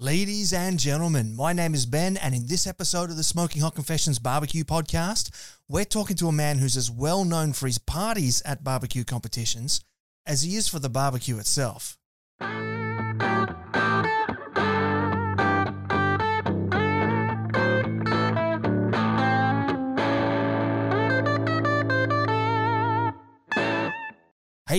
Ladies and gentlemen, my name is Ben, and in this episode of the Smoking Hot Confessions Barbecue Podcast, we're talking to a man who's as well known for his parties at barbecue competitions as he is for the barbecue itself.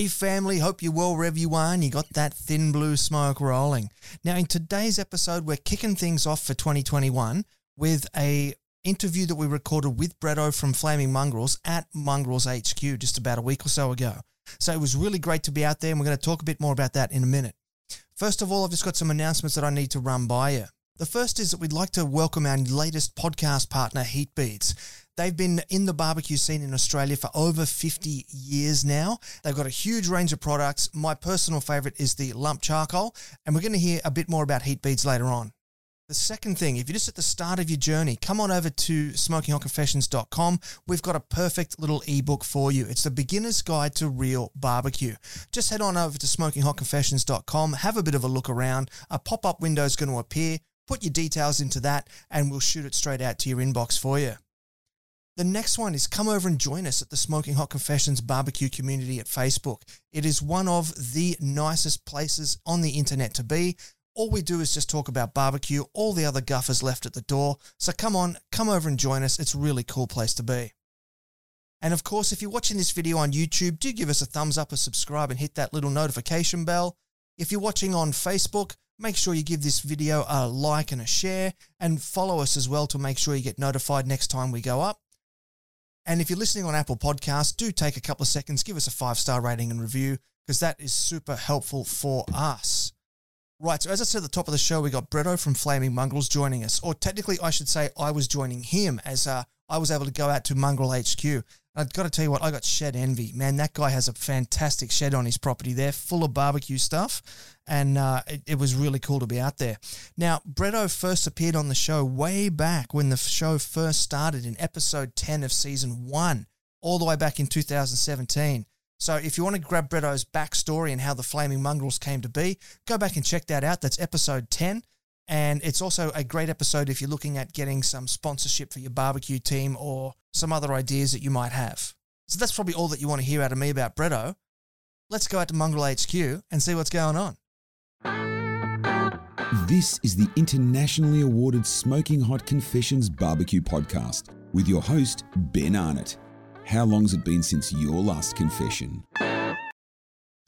Hey family, hope you're well wherever you are and you got that thin blue smoke rolling. Now in today's episode, we're kicking things off for 2021 with a interview that we recorded with Bretto from Flaming Mongrels at Mongrels HQ just about a week or so ago. So it was really great to be out there and we're going to talk a bit more about that in a minute. First of all, I've just got some announcements that I need to run by you. The first is that we'd like to welcome our latest podcast partner, Heatbeads. They've been in the barbecue scene in Australia for over 50 years now. They've got a huge range of products. My personal favorite is the lump charcoal, and we're going to hear a bit more about Heatbeads later on. The second thing, if you're just at the start of your journey, come on over to smokinghotconfessions.com. We've got a perfect little ebook for you. It's the beginner's guide to real barbecue. Just head on over to smokinghotconfessions.com, have a bit of a look around. A pop up window is going to appear. Put your details into that, and we'll shoot it straight out to your inbox for you. The next one is come over and join us at the Smoking Hot Confessions barbecue community at Facebook. It is one of the nicest places on the internet to be. All we do is just talk about barbecue, all the other guffers left at the door. So come on, come over and join us. It's a really cool place to be. And of course, if you're watching this video on YouTube, do give us a thumbs up, a subscribe, and hit that little notification bell. If you're watching on Facebook, make sure you give this video a like and a share, and follow us as well to make sure you get notified next time we go up. And if you're listening on Apple Podcasts, do take a couple of seconds, give us a five star rating and review because that is super helpful for us. Right, so as I said at the top of the show, we got Bretto from Flaming Mongrels joining us, or technically, I should say, I was joining him as uh, I was able to go out to Mongrel HQ. I've got to tell you what, I got shed envy. Man, that guy has a fantastic shed on his property there, full of barbecue stuff, and uh, it, it, was really cool to be out there. Now, Bretto first appeared on the show way back when the show first started in episode 10 of season one, all the way back in 2017. So if you want to grab Bretto's backstory and how the Flaming Mongrels came to be, go back and check that out. That's episode 10. And it's also a great episode if you're looking at getting some sponsorship for your barbecue team or some other ideas that you might have. So that's probably all that you want to hear out of me about Bretto. Let's go out to Mongrel HQ and see what's going on. This is the internationally awarded Smoking Hot Confessions Barbecue Podcast with your host, Ben Arnott. How long's it been since your last confession?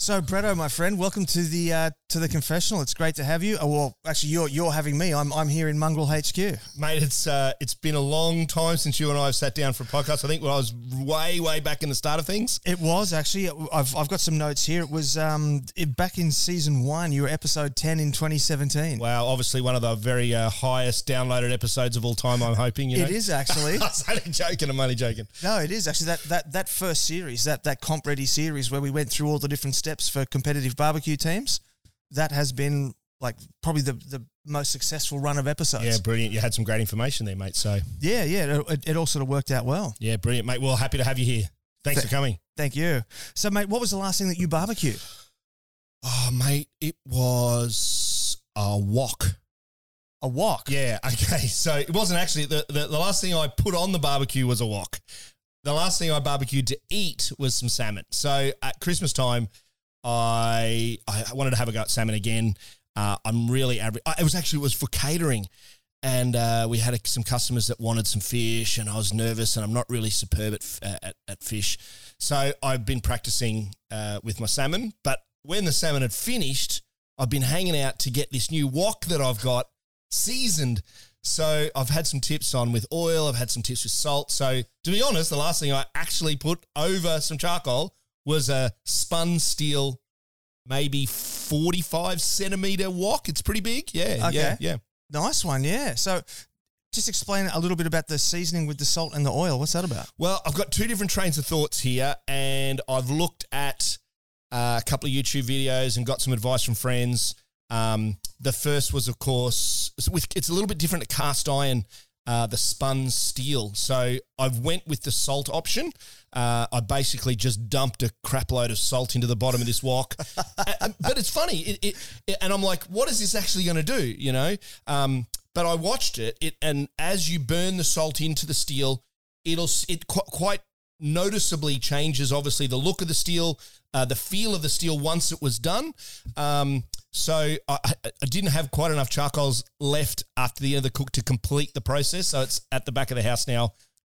So, Bretto, my friend, welcome to the uh, to the confessional. It's great to have you. Oh, well, actually, you're you're having me. I'm I'm here in Mongrel HQ, mate. It's uh, it's been a long time since you and I have sat down for a podcast. I think when I was way way back in the start of things. It was actually. I've I've got some notes here. It was um it, back in season one. You were episode ten in 2017. Wow, obviously one of the very uh, highest downloaded episodes of all time. I'm hoping. You know? It is actually. I was only joking. I'm only joking. No, it is actually that that that first series, that that comp ready series where we went through all the different steps steps for competitive barbecue teams, that has been like probably the, the most successful run of episodes. Yeah, brilliant. You had some great information there, mate. So yeah, yeah, it, it all sort of worked out well. Yeah, brilliant, mate. Well, happy to have you here. Thanks Th- for coming. Thank you. So, mate, what was the last thing that you barbecued? Oh, mate, it was a wok. A wok? Yeah, okay. So it wasn't actually the, the, the last thing I put on the barbecue was a wok. The last thing I barbecued to eat was some salmon. So at Christmas time, I I wanted to have a go at salmon again. Uh, I'm really average. It was actually it was for catering, and uh, we had some customers that wanted some fish, and I was nervous, and I'm not really superb at at, at fish, so I've been practicing uh, with my salmon. But when the salmon had finished, I've been hanging out to get this new wok that I've got seasoned. So I've had some tips on with oil. I've had some tips with salt. So to be honest, the last thing I actually put over some charcoal was a spun steel, maybe 45 centimeter wok. It's pretty big. Yeah. Okay. Yeah. Yeah. Nice one. Yeah. So just explain a little bit about the seasoning with the salt and the oil. What's that about? Well, I've got two different trains of thoughts here, and I've looked at uh, a couple of YouTube videos and got some advice from friends. Um, the first was, of course, with, it's a little bit different to cast iron uh, the spun steel. So I've went with the salt option. Uh, I basically just dumped a crap load of salt into the bottom of this wok. Uh, but it's funny, it, it, it- and I'm like, what is this actually going to do? You know. Um, but I watched it, it, and as you burn the salt into the steel, it'll it qu- quite noticeably changes. Obviously, the look of the steel, uh, the feel of the steel once it was done. Um, so I, I didn't have quite enough charcoals left after the end of the cook to complete the process. So it's at the back of the house now,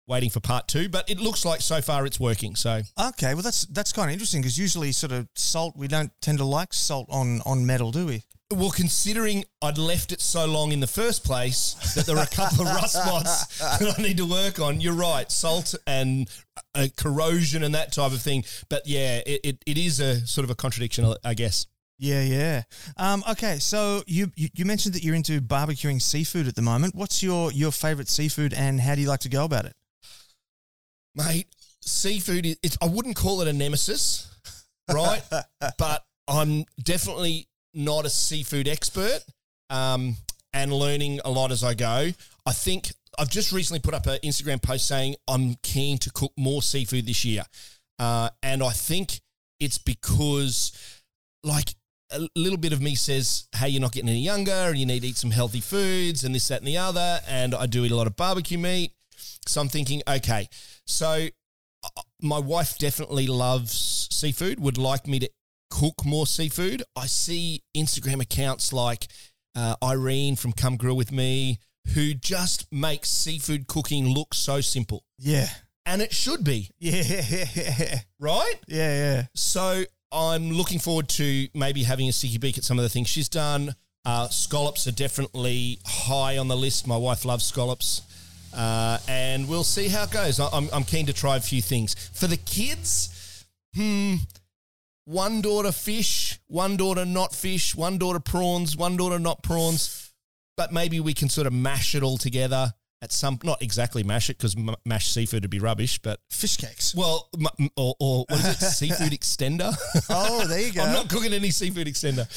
waiting for part two. But it looks like so far it's working. So Okay, well that's that's kind of interesting because usually sort of salt we don't tend to like salt on on metal, do we? Well, considering I'd left it so long in the first place that there are a couple of rust spots that I need to work on, you're right. Salt and uh, corrosion and that type of thing. But yeah, it, it, it is a sort of a contradiction, I guess. Yeah, yeah. Um, okay, so you, you you mentioned that you're into barbecuing seafood at the moment. What's your your favorite seafood, and how do you like to go about it? Mate, seafood, is- it's, I wouldn't call it a nemesis, right? but I'm definitely not a seafood expert um, and learning a lot as I go. I think I've just recently put up an Instagram post saying I'm keen to cook more seafood this year. Uh, and I think it's because, like, a little bit of me says, hey, you're not getting any younger and you need to eat some healthy foods and this, that, and the other. And I do eat a lot of barbecue meat. So I'm thinking, okay, so uh, my wife definitely loves seafood, would like me to cook more seafood. I see Instagram accounts like uh, Irene from Come Grill With Me who just makes seafood cooking look so simple. Yeah, And it should be, yeah, right? yeah. Yeah. So I'm looking forward to maybe having a sticky beak at some of the things she's done. Uh, scallops are definitely high on the list. My wife loves scallops. Uh, and we'll see how it goes. I- I'm, I'm keen to try a few things. For the kids, hmm, one daughter fish, one daughter not fish, one daughter prawns, one daughter not prawns. But maybe we can sort of mash it all together at some, not exactly mash it because m- mashed seafood would be rubbish, but Fish cakes. well, m- or, or what is it? seafood extender. Oh, there you go. I'm not cooking any seafood extender.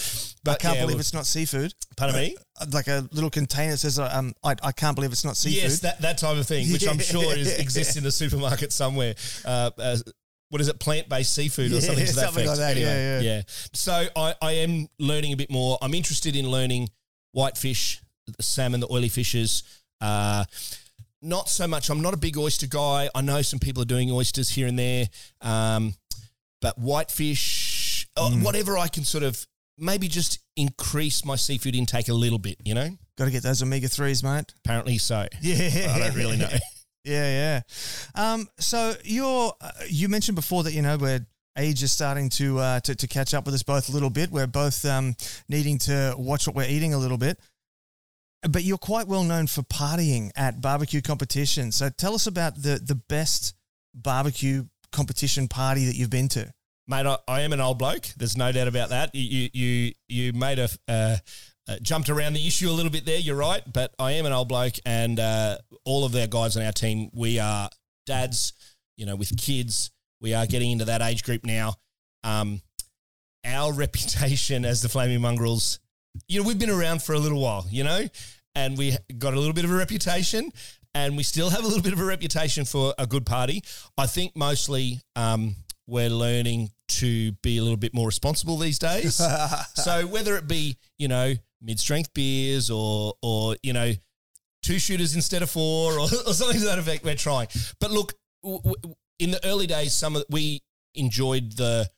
But I can't yeah, believe it's not seafood. Pardon me. Uh, Like a little container that says, uh, um, I, I can't believe it's not seafood. Yes, that, that type of thing, which I'm sure is, exists in the supermarket somewhere. Uh, uh, what is it? Plant based seafood or Yeah, something to that something effect. like that, Anyway, yeah, yeah. So I, I am learning a bit more. I'm interested in learning whitefish, the salmon, the oily fishes. Uh, not so much. I'm not a big oyster guy. I know some people are doing oysters here and there, um, but whitefish, uh, Mm. whatever I can sort of maybe just increase my seafood intake a little bit. You know, Got to get those omega threes, mate. apparently so. Yeah, I don't really know. Yeah, yeah. Um, so you're uh, you mentioned before that you know where age is starting to, uh, to to catch up with us both a little bit. We're both um, needing to watch what we're eating a little bit. But you're quite well known for partying at barbecue competitions. So tell us about the the best barbecue competition party that you've been to. Mate, I, I am an old bloke. There's no doubt about that. You you you, you made a uh, uh, jumped around the issue a little bit there. You're right, but I am an old bloke, and uh, all of our guys on our team, we are dads. You know, with kids, we are getting into that age group now. Um, our reputation as the Flaming Mongrels, you know, we've been around for a little while, you know, and we got a little bit of a reputation, and we still have a little bit of a reputation for a good party. I think mostly um, we're learning to be a little bit more responsible these days. so whether it be, you know, mid-strength beers or or you know, two shooters instead of four or, or something to that effect, we're trying. But look, w- w- in the early days, some of we enjoyed the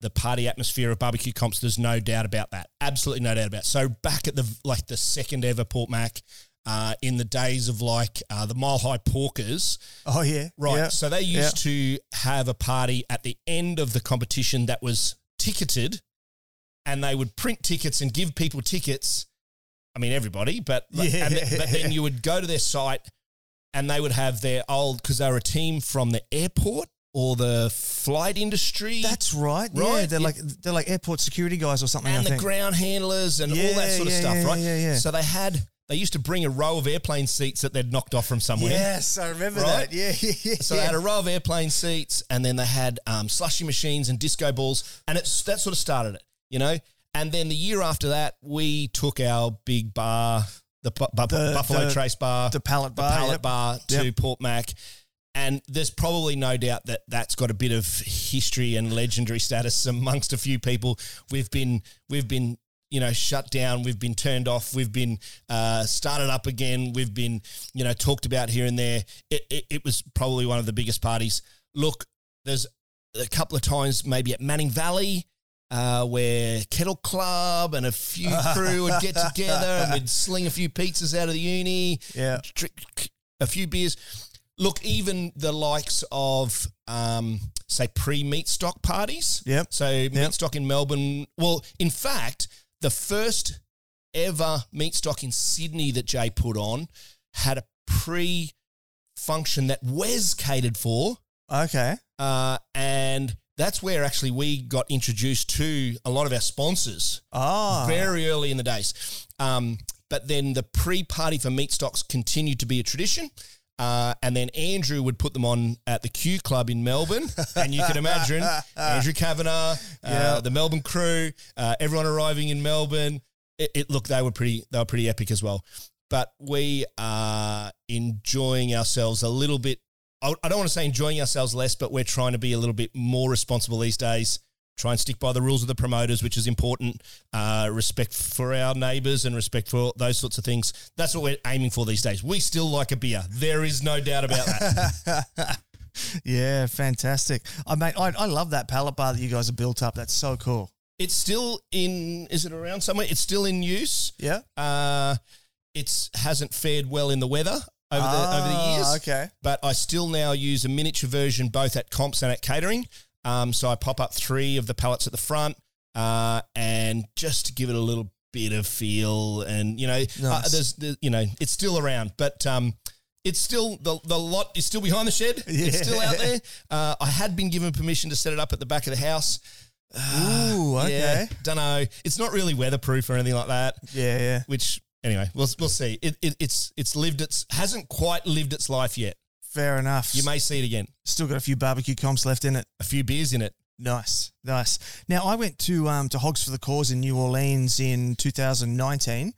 the party atmosphere of barbecue comps. There's no doubt about that. Absolutely no doubt about. It. So back at the like the second ever Port Mac, uh, in the days of like uh, the Mile High Porkers, Oh yeah, right? Yeah. So they used to have a party at the end of the competition that was ticketed, and they would print tickets and give people tickets. I mean, everybody, but Yeah. th- but then you would go to their site, and they would have their old because they were a team from the airport or the flight industry. That's right. Yeah, Right? they're Yeah. like they're like airport security guys or something. and I the think. ground handlers and all that Yeah, sort of stuff, yeah, right? yeah, yeah. So they had they used to bring a row of airplane seats that they'd knocked off from somewhere. Yes, I remember Right? that. Yeah, yeah, yeah. So they had a row of airplane seats, and then they had um, slushy machines and disco balls, and it's that sort of started it, you know. And then the year after that, we took our big bar the, bu- bu- The- Buffalo the- Trace Bar, the pallet the bar, pallet yep. bar to Yep. Port Mac. And there's probably no doubt that that's got a bit of history and legendary status amongst a few people. We've been we've been you know shut down, we've been turned off, we've been uh, started up again, we've been you know talked about here and there. It, it, it was probably one of the biggest parties. Look, there's a couple of times maybe at Manning Valley. Uh, where Kettle Club and a few crew would get together and we'd sling a few pizzas out of the uni, Yeah. drink a few beers. Look, even the likes of, um, say, pre Meatstock parties. Yep. So, Meatstock in Melbourne. Well, in fact, the first ever Meatstock in Sydney that Jay put on had a pre function that Wes catered for. Okay. Uh, and that's where actually we got introduced to a lot of our sponsors Oh. very early in the days. Um, but then the pre-party for Meatstocks continued to be a tradition. Uh, and then Andrew would put them on at the Q Club in Melbourne, and you can imagine Andrew Kavanagh, uh, Yeah. the Melbourne crew, uh, everyone arriving in Melbourne. It, it look they were pretty they were pretty epic as well. But we are enjoying ourselves a little bit. I I don't want to say enjoying ourselves less, but we're trying to be a little bit more responsible these days. Try and stick by the rules of the promoters, which is important. Uh, respect for our neighbours and respect for those sorts of things. That's what we're aiming for these days. We still like a beer. There is no doubt about that. Yeah, fantastic. I mate, I, I love that pallet bar that you guys have built up. That's so cool. it's still in. Is it around somewhere? It's still in use. Yeah. Uh, it's hasn't fared well in the weather over the over the Ah, years. Okay. but I still now use a miniature version both at comps and at catering. Um, so I pop up three of the pallets at the front, uh, and just to give it a little bit of feel, and you know, uh, Nice. there's, the, you know, it's still around, but um, it's still the the lot is still behind the shed. It's still out there. Uh, I had been given permission to set it up at the back of the house. Ooh, okay. Yeah, don't know. It's not really weatherproof or anything like that Yeah, yeah. which anyway, we'll we'll see. It, it it's it's lived its hasn't quite lived its life yet. Fair enough. You may see it again. Still got a few barbecue comps left in it. A few beers in it. Nice, nice. Now I went to um, to Hogs for the Cause in New Orleans in 2019,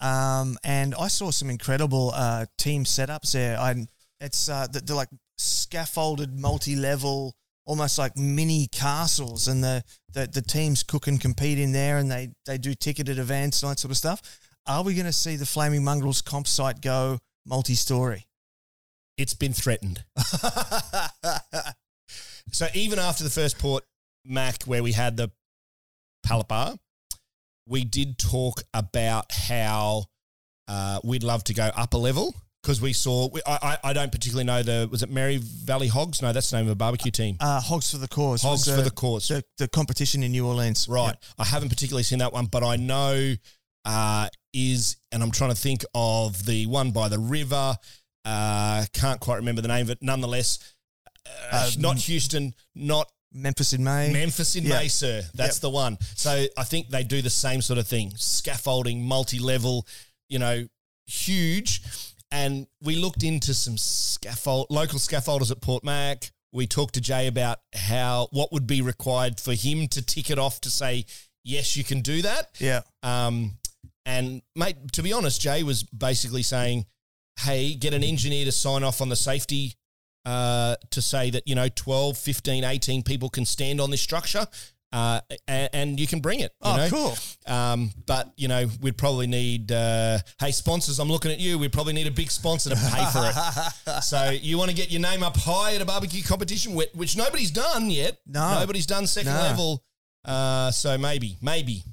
um, and I saw some incredible uh, team setups there. I it's uh, they're like scaffolded, multi-level, almost like mini castles, and the, the the teams cook and compete in there, and they they do ticketed events and that sort of stuff. Are we going to see the Flaming Mongrels comp site go multi-story? It's been threatened. so even after the first port Mac, where we had the pallet bar, we did talk about how uh, we'd love to go up a level because we saw. We, I, I don't particularly know the was it Mary Valley Hogs? No, that's the name of a barbecue team. Uh, Hogs for the Cause. Hogs was, for the cause. The, the competition in New Orleans. Right. I haven't particularly seen that one, but I know uh, is, and I'm trying to think of the one by the river. Uh, can't quite remember the name of it. Nonetheless, uh, not Houston, not Memphis in May. Memphis in Yeah. May, sir. That's Yep. the one. So I think they do the same sort of thing scaffolding, multi level, you know, huge. And we looked into some scaffold, local scaffolders at Port Mac. We talked to Jay about how, what would be required for him to tick it off to say, yes, you can do that. yeah. Um, and mate, to be honest, Jay was basically saying, "Hey, get an engineer to sign off on the safety uh, to say that you know 12, 15, 18 people can stand on this structure." Uh, and, and you can bring it. You Oh, know? cool. Um, but you know, we'd probably need. Uh, hey, sponsors, I'm looking at you. We'd probably need a big sponsor to pay for it. so you want to get your name up high at a barbecue competition, which nobody's done yet. No. nobody's done second No. level. Uh, so maybe, maybe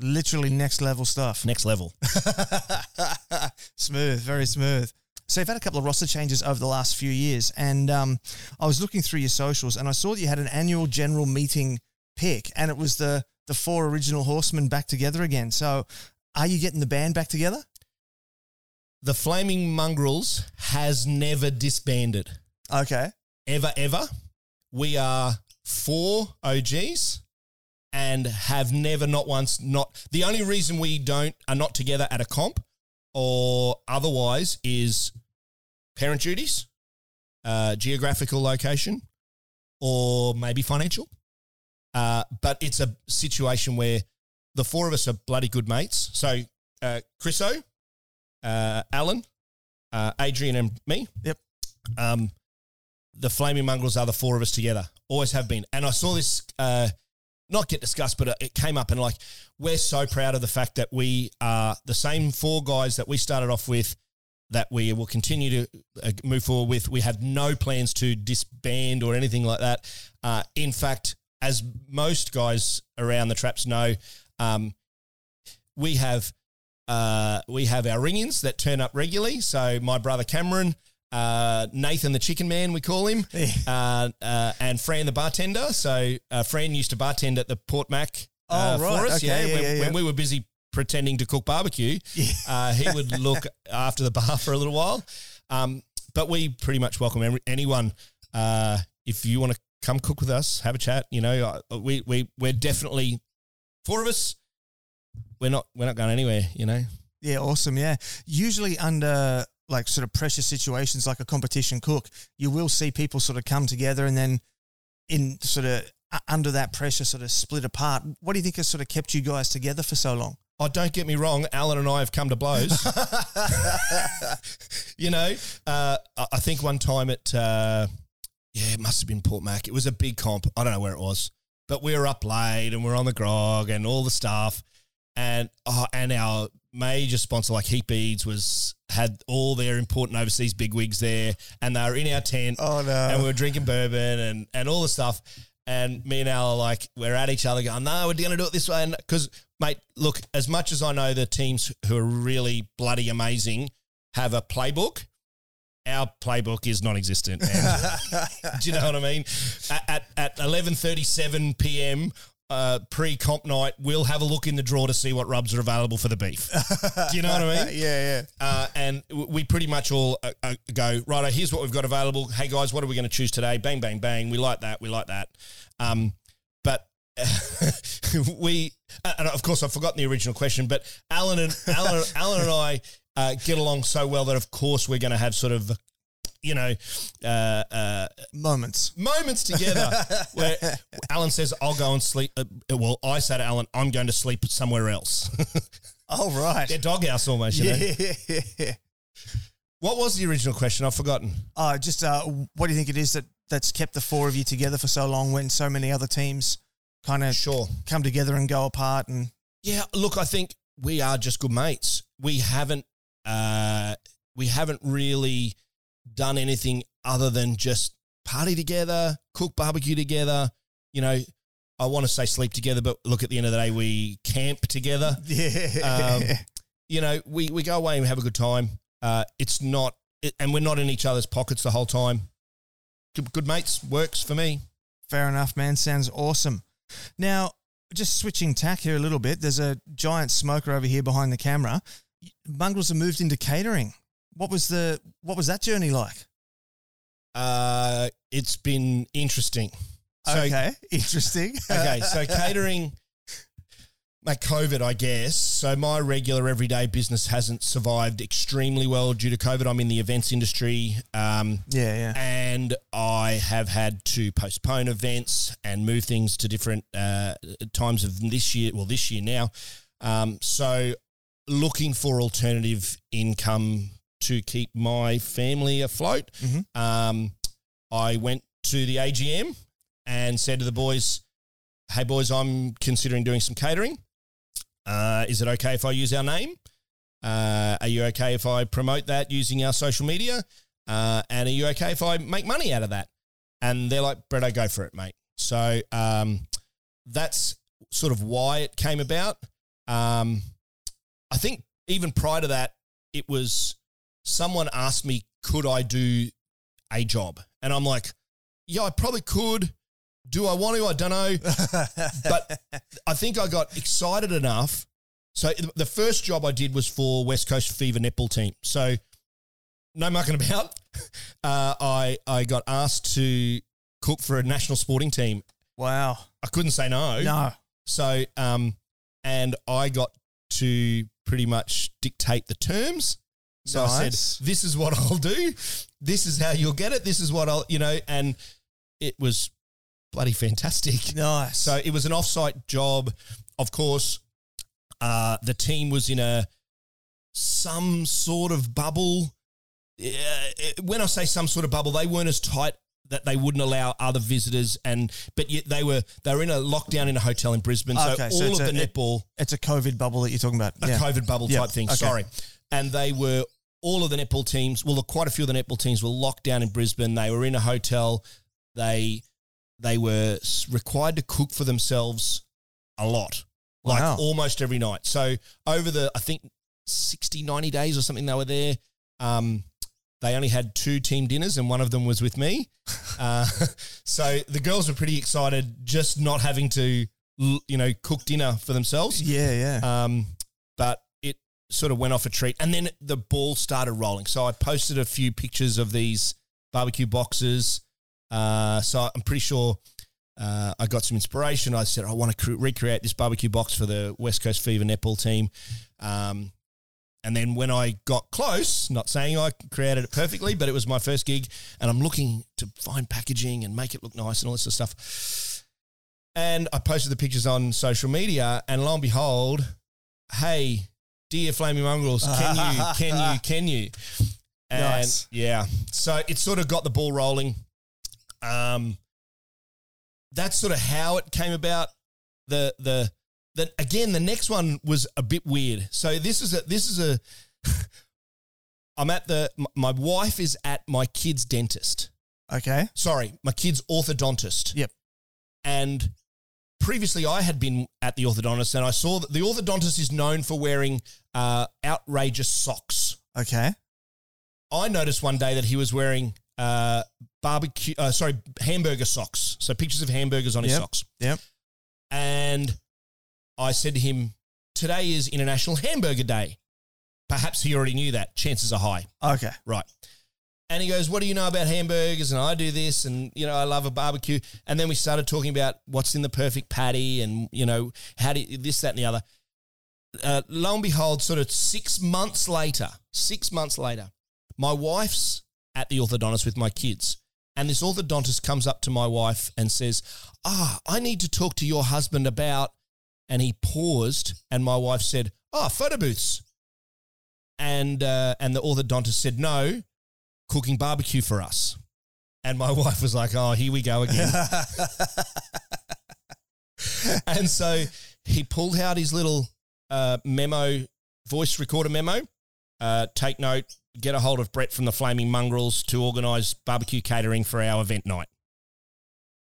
Literally next level stuff. next level. smooth, very smooth. So you've had a couple of roster changes over the last few years, and um, I was looking through your socials, and I saw that you had an annual general meeting pick, and it was the the four original horsemen back together again. So, are you getting the band back together? the Flaming Mongrels has never disbanded. Okay. Ever, ever. We are four OGs and have never, not once, not. The only reason we don't are not together at a comp or otherwise is parent duties, uh, geographical location, or maybe financial. Uh, but it's a situation where the four of us are bloody good mates. So, uh, Chriso, uh, Alan, uh, Adrian, and me. Yep. Um, the Flaming Mongrels are the four of us together. Always have been. And I saw this uh, not get discussed, but it came up and like we're so proud of the fact that we are the same four guys that we started off with that we will continue to uh, move forward with. We have no plans to disband or anything like that. Uh, in fact, as most guys around the traps know, um, we have uh, we have our ring-ins that turn up regularly. So my brother Cameron, uh, Nathan the Chicken Man, we call him, uh, uh, and Fran the bartender. So uh, Fran used to bartend at the Port Mac uh, Oh, right. for us. Okay, yeah, yeah, when, yeah, when we were busy pretending to cook barbecue, uh, he would look after the bar for a little while. Um, but we pretty much welcome anyone uh, if you want to come cook with us, have a chat. You know, uh, we we we're definitely four of us. We're not we're not going anywhere. You know. Yeah, awesome. Yeah. Usually under like sort of pressure situations like a competition cook, you will see people sort of come together and then in sort of under that pressure sort of split apart. What do you think has sort of kept you guys together for so long? Oh, don't get me wrong. Alan and I have come to blows. you know, uh, I I think one time at, uh, yeah, it must have been Port Mac. It was a big comp. I don't know where it was, but we were up late and we are on the grog and all the stuff. And oh, and our major sponsor, like Heat Beads, was had all their important overseas bigwigs there, and they were in our tent Oh no. and we were drinking bourbon and, and all the stuff. And me and Al are like, we're at each other going, no, we're going to do it this way. And because, mate, look, as much as I know the teams who are really bloody amazing have a playbook, our playbook is non-existent. do you know what I mean? At, at, at 11.37 p.m., uh, pre-comp night, we'll have a look in the drawer to see what rubs are available for the beef. do you know what I mean? yeah, yeah. Uh, and we pretty much all uh, uh, go, right, here's what we've got available. Hey, guys, what are we going to choose today? Bang, bang, bang. We like that. We like that. Um, but we, uh, and of course, I've forgotten the original question, but Alan and, Alan, Alan and I uh, get along so well that, of course, we're going to have sort of, you know, uh, uh, Moments. moments together where Alan says, I'll go and sleep. Uh, well, I say to Alan, I'm going to sleep somewhere else. Oh, right. Their doghouse almost, you know. Yeah. What was the original question? I've forgotten. Uh, just uh, what do you think it is that that's kept the four of you together for so long when so many other teams kind of Sure. come together and go apart and Yeah, look, I think we are just good mates. We haven't uh we haven't really done anything other than just party together, cook barbecue together, you know, I want to say sleep together, but look at the end of the day we camp together. yeah. Um, You know, we we go away and have a good time. Uh it's not it, and we're not in each other's pockets the whole time. Good, good mates works for me. Fair enough, man. Sounds awesome. Now, just switching tack here a little bit. There's a giant smoker over here behind the camera. Mongrels have moved into catering. What was the what was that journey like? Uh it's been interesting. So okay, interesting. okay, so catering, like COVID, I guess. So my regular everyday business hasn't survived extremely well due to COVID. I'm in the events industry, um, yeah, yeah. and I have had to postpone events and move things to different uh, times of this year. Well, this year now. Um, so looking for alternative income to keep my family afloat. Mhm. Um, I went to the AGM and said to the boys, "Hey boys, I'm considering doing some catering. Uh, is it okay if I use our name? Uh, are you okay if I promote that using our social media? Uh, and are you okay if I make money out of that?" And they're like, "Bretto, go for it, mate." So um, that's sort of why it came about. Um, I think even prior to that, it was someone asked me, "Could I do a job?" And I'm like, "Yeah, I probably could." Do I want to? I don't know. but I think I got excited enough. So the first job I did was for West Coast Fever netball team. So no mucking about. Uh, I I got asked to cook for a national sporting team. wow. I couldn't say no. No. So um, and I got to pretty much dictate the terms. So I Nice. said, "This is what I'll do. This is how you'll get it. This is what I'll, you know." And it was bloody fantastic. Nice. So it was an offsite job. Of course, uh, the team was in a some sort of bubble. When I say some sort of bubble, they weren't as tight that they wouldn't allow other visitors, and but yet they were they were in a lockdown in a hotel in Brisbane. So Okay, all so of a- the netball It's a COVID bubble that you're talking about. a yeah. COVID bubble type thing. okay. Sorry. And they were all of the netball teams. Well, quite a few of the netball teams were locked down in Brisbane. They were in a hotel. They they were required to cook for themselves a lot, like Wow. almost every night. So over the I think 60, 90 days or something they were there. Um, they only had two team dinners, and one of them was with me. Uh, so the girls were pretty excited, just not having to, you know, cook dinner for themselves. Yeah, yeah. Um, but sort of went off a treat. And then the ball started rolling. So I posted a few pictures of these barbecue boxes. Uh, so I'm pretty sure uh, I got some inspiration. I said, I want to cre- recreate this barbecue box for the West Coast Fever netball team. Um, and then when I got close, not saying I created it perfectly, but it was my first gig, and I'm looking to find packaging and make it look nice and all this sort of stuff. And I posted the pictures on social media, and lo and behold, hey, dear flaming mongrels, can you, can you, can you? And Nice. yeah, so it sort of got the ball rolling. Um, that's sort of how it came about. The the the again, the next one was a bit weird. So this is a this is a. I'm at the my wife is at my kid's dentist. okay. Sorry, my kid's orthodontist. Yep. And previously, I had been at the orthodontist, and I saw that the orthodontist is known for wearing uh, outrageous socks. Okay. I noticed one day that he was wearing uh, barbecue, uh, sorry, hamburger socks. So pictures of hamburgers on his Yep. socks. Yep. And I said to him, "Today is International Hamburger Day." Perhaps he already knew that. Chances are high. Okay. Right. And he goes, What do you know about hamburgers? And I do this, and, you know, I love a barbecue. And then we started talking about what's in the perfect patty and, you know, how do you, this, that, and the other. Uh, lo and behold, sort of six months later, six months later, my wife's at the orthodontist with my kids. And this orthodontist comes up to my wife and says, Ah, I need to talk to your husband about. And he paused, and my wife said, Oh, photo booths. And, uh, and the orthodontist said, No, cooking barbecue for us. And my wife was like, Oh, here we go again. and so he pulled out his little uh, memo, voice recorder memo. Uh, take note, get a hold of Brett from the Flaming Mongrels to organise barbecue catering for our event night.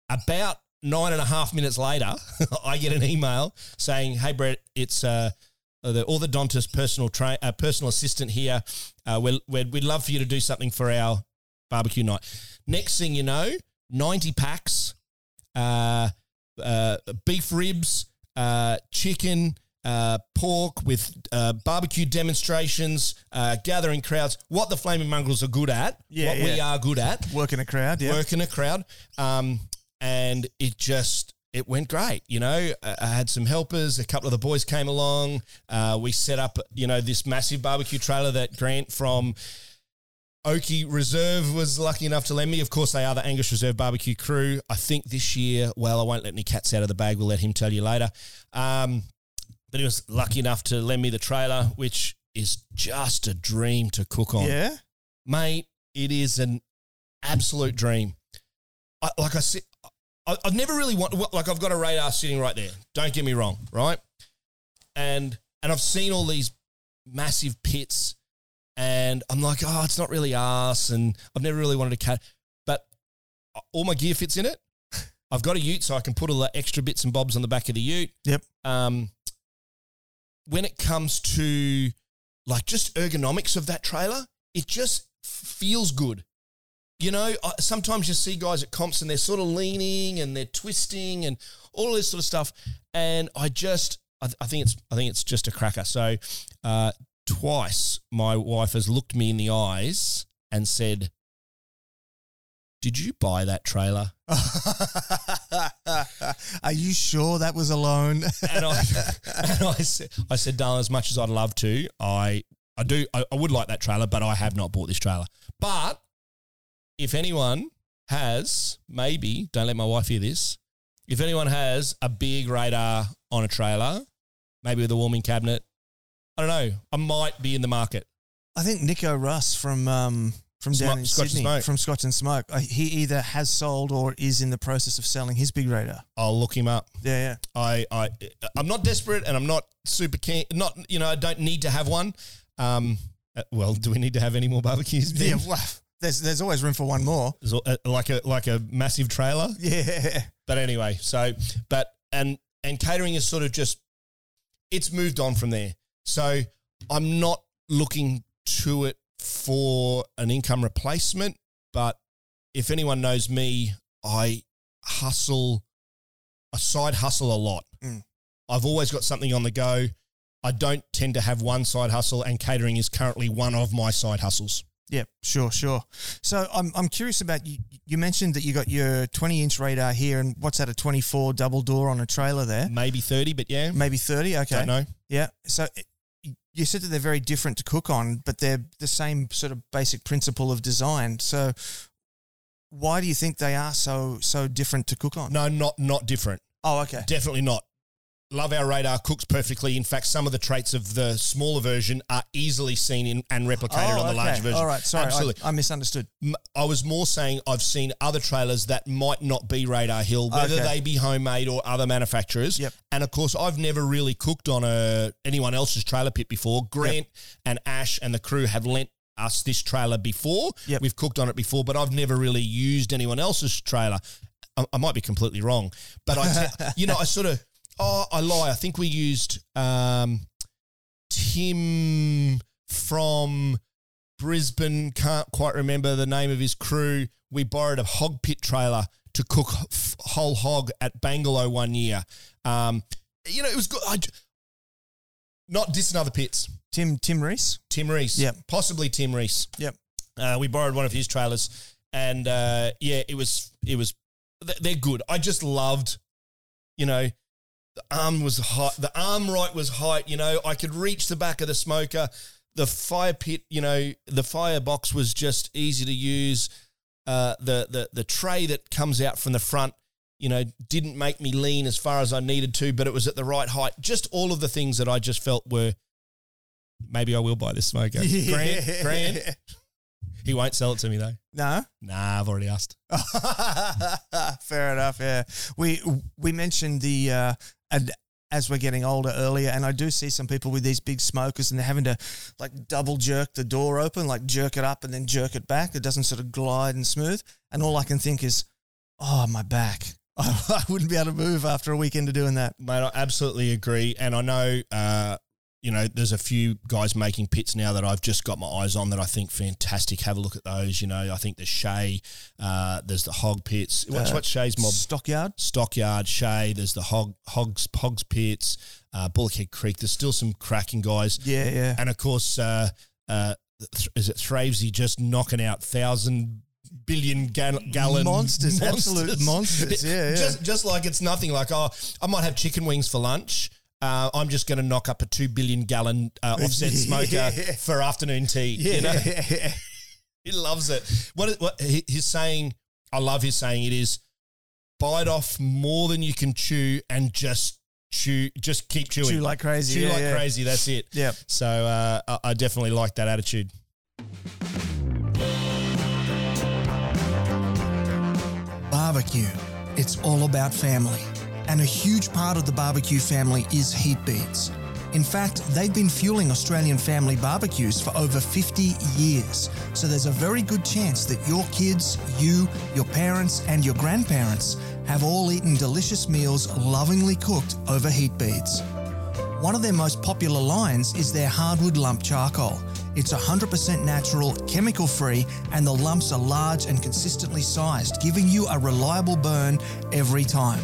About nine and a half minutes later, I get an email saying, "Hey Brett, it's uh, the orthodontist personal tra- uh, personal assistant here. Uh, we're, we're, we'd love for you to do something for our barbecue night." Next thing you know, ninety packs, uh, uh, beef ribs, uh, chicken. Uh, pork with uh, barbecue demonstrations, uh, gathering crowds. What the Flaming Mongrels are good at, Yeah, what we are good at, Working a crowd. Yeah. work in a crowd. Um, and it just it went great. You know, I had some helpers. A couple of the boys came along. Uh, we set up, you know, this massive barbecue trailer that Grant from Oakey Reserve was lucky enough to lend me. Of course, they are the Angus Reserve barbecue crew. I think this year, well, I won't let any cats out of the bag. We'll let him tell you later. Um, but he was lucky enough to lend me the trailer, which is just a dream to cook on Yeah. mate, it is an absolute dream. I, like I said, I, I've never really want like I've got a radar sitting right there. Don't get me wrong, right? And and I've seen all these massive pits, and I'm like, oh, it's not really us, and I've never really wanted to cat, but all my gear fits in it. I've got a Ute, so I can put all the extra bits and bobs on the back of the Ute. Yep. Um, when it comes to like just ergonomics of that trailer, it just feels good. You know, sometimes you see guys at comps and they're sort of leaning and they're twisting and all this sort of stuff, and I just, I, I think it's, I think it's just a cracker. So, uh, twice my wife has looked me in the eyes and said, "Did you buy that trailer?" Are you sure that was a loan? and I, and I said, I said, darling, as much as I'd love to, I, I do, I, I would like that trailer, but I have not bought this trailer. But if anyone has, maybe, don't let my wife hear this. If anyone has a big radar on a trailer, maybe with a warming cabinet, I don't know. I might be in the market. I think Nico Russ from um, from down Smoke- in Scotch and Sydney, Smoke. from Scotch and Smoke, uh, he either has sold or is in the process of selling his big radar. I'll look him up. Yeah, yeah. I, I, I'm not desperate, and I'm not super keen. Not, you know, I don't need to have one. Um, uh, well, do we need to have any more barbecues? Yeah, well, there's there's always room for one more. Uh, like a like a massive trailer. Yeah, But anyway, so but and and catering is sort of just it's moved on from there. So I'm not looking to it for an income replacement, but if anyone knows me, I hustle a side hustle a lot. Mm. I've always got something on the go. I don't tend to have one side hustle and catering is currently one of my side hustles. Yeah, sure, sure. So I'm I'm curious about you. You mentioned that you got your 20 inch radar here, and what's that? A 24 double door on a trailer there, Maybe 30, but yeah. maybe 30. Okay, Don't know. Yeah. So eh, you said that they're very different to cook on, but they're the same sort of basic principle of design. So why do you think they are so so different to cook on? No, not not different. Oh, okay. Definitely not. Love our radar cooks perfectly. In fact, some of the traits of the smaller version are easily seen in and replicated oh, on the oh, okay. larger version. All right. Sorry, Absolutely. I, I misunderstood. I was more saying I've seen other trailers that might not be Radar Hill, whether Okay. they be homemade or other manufacturers. Yep. And of course, I've never really cooked on a anyone else's trailer pit before. Grant and Ash and the crew have lent us this trailer before. Yep. We've cooked on it before, but I've never really used anyone else's trailer. I, I might be completely wrong, but I, te- you know, I sort of, oh, I lie. I think we used um, Tim from Brisbane. Can't quite remember the name of his crew. We borrowed a hog pit trailer to cook f- whole hog at Bangalow one year. Um, you know, it was good. I, not dissing other pits. Tim Tim Reese. Tim Reese. Yep. Possibly Tim Reese. Yep. Uh, we borrowed one of his trailers, and uh, yeah, it was it was they're good. I just loved, you know, the arm was height, the arm right was height. You know, I could reach the back of the smoker. The fire pit, you know, the firebox was just easy to use. Uh, the the the tray that comes out from the front, you know, didn't make me lean as far as I needed to, but it was at the right height. Just all of the things that I just felt were. Maybe I will buy this smoker. Grant, Grant, he won't sell it to me though. No. Nah, I've already asked. Fair enough. Yeah, we we mentioned the uh, and as we're getting older earlier, and I do see some people with these big smokers, and they're having to like double jerk the door open, like jerk it up and then jerk it back. It doesn't sort of glide and smooth. And all I can think is, oh, my back. I wouldn't be able to move after a weekend of doing that. Mate, I absolutely agree. And I know, uh, you know, there's a few guys making pits now that I've just got my eyes on that I think fantastic. Have a look at those. You know, I think there's Shay, uh, there's the hog pits. What's, Uh, what's Shay's mob? Stockyard. Stockyard, Shay, there's the hog, hogs, hogs pits, uh, Bullockhead Creek. There's still some cracking guys. Yeah, yeah. And of course, uh, uh, th- is it Thrasey just knocking out thousand billion gal- gallon Monsters, absolute monsters. Yeah, yeah. Just just like it's nothing. Like oh, I might have chicken wings for lunch. Uh, I'm just going to knock up a two billion gallon uh, offset smoker Yeah. for afternoon tea. Yeah, You know, he loves it. What what he- he's saying, I love his saying. It is bite off more than you can chew and just chew, just keep chewing, Chew like crazy. chew yeah, like yeah. crazy. That's it. Yep. So uh, I, I definitely like that attitude. Barbecue. It's all about family. And a huge part of the barbecue family is heat beads. In fact, they've been fueling Australian family barbecues for over 50 years. So there's a very good chance that your kids, you, your parents, and your grandparents have all eaten delicious meals lovingly cooked over heat beads. One of their most popular lines is their hardwood lump charcoal. It's 100% natural, chemical free, and the lumps are large and consistently sized, giving you a reliable burn every time.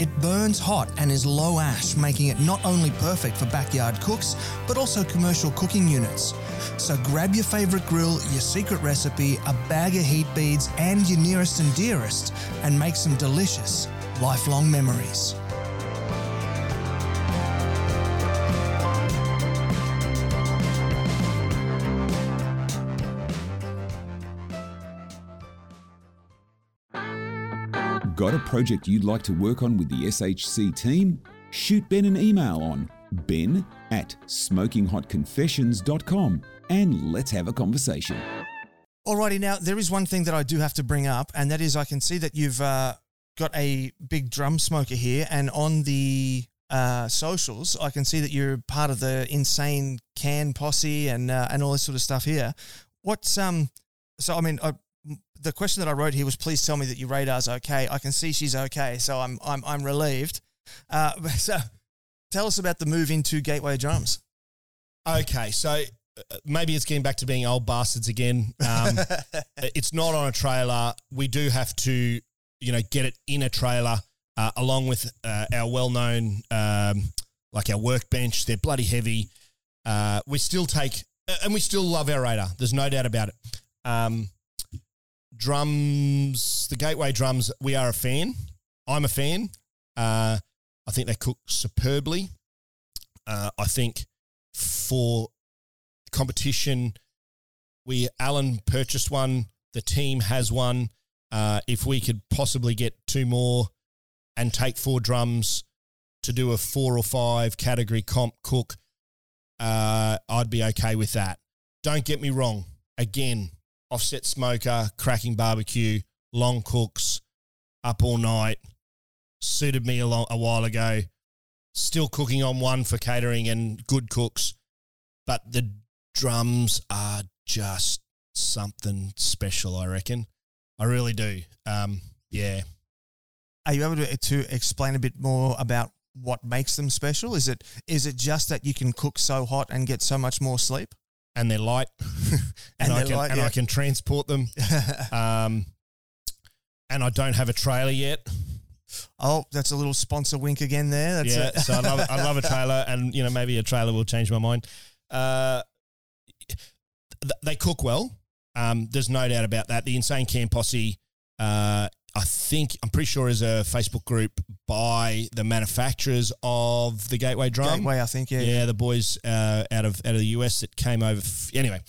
It burns hot and is low ash, making it not only perfect for backyard cooks, but also commercial cooking units. So grab your favorite grill, your secret recipe, a bag of heat beads, and your nearest and dearest, and make some delicious, lifelong memories. Got a project you'd like to work on with the SHC team? Shoot Ben an email on ben at smokinghotconfessions.com and let's have a conversation. Alrighty, now there is one thing that I do have to bring up, and that is I can see that you've uh, got a big drum smoker here, and on the uh, socials, I can see that you're part of the insane can posse and uh, and all this sort of stuff here. What's um? So I mean, I, the question that I wrote here was, please tell me that your radar's okay. I can see she's okay, so I'm I'm I'm relieved. Uh, so tell us about the move into Gateway Drums. Okay, so uh, maybe it's getting back to being old bastards again. Um, it's not on a trailer. We do have to, you know, get it in a trailer uh, along with uh, our well-known, um, like our workbench. They're bloody heavy. Uh, we still take, and we still love our radar. There's no doubt about it. Um, drums, the Gateway drums. We are a fan. I'm a fan. Uh, I think they cook superbly. Uh, I think for competition. We Alan purchased one. The team has one. Uh, if we could possibly get two more and take four drums to do a four or five category comp cook, uh, I'd be okay with that. Don't get me wrong. Again, offset smoker, cracking barbecue, long cooks, up all night. Suited me a, long, a while ago. Still cooking on one for catering and good cooks. But the drums are just something special, I reckon. I really do. Um, yeah. Are you able to, to explain a bit more about what makes them special? Is it is it just that you can cook so hot and get so much more sleep? And they're light, and, And I they're can light, and yeah. I can transport them. um, and I don't have a trailer yet. oh, that's a little sponsor wink again there. That's yeah, so I love I love a trailer, and you know maybe a trailer will change my mind. Uh, th- they cook well. Um, there's no doubt about that. The Insane Can Posse, uh, I think I'm pretty sure is a Facebook group by the manufacturers of the Gateway Drum. Gateway, I think. Yeah, yeah, the boys uh, out of out of the US that came over. F- anyway,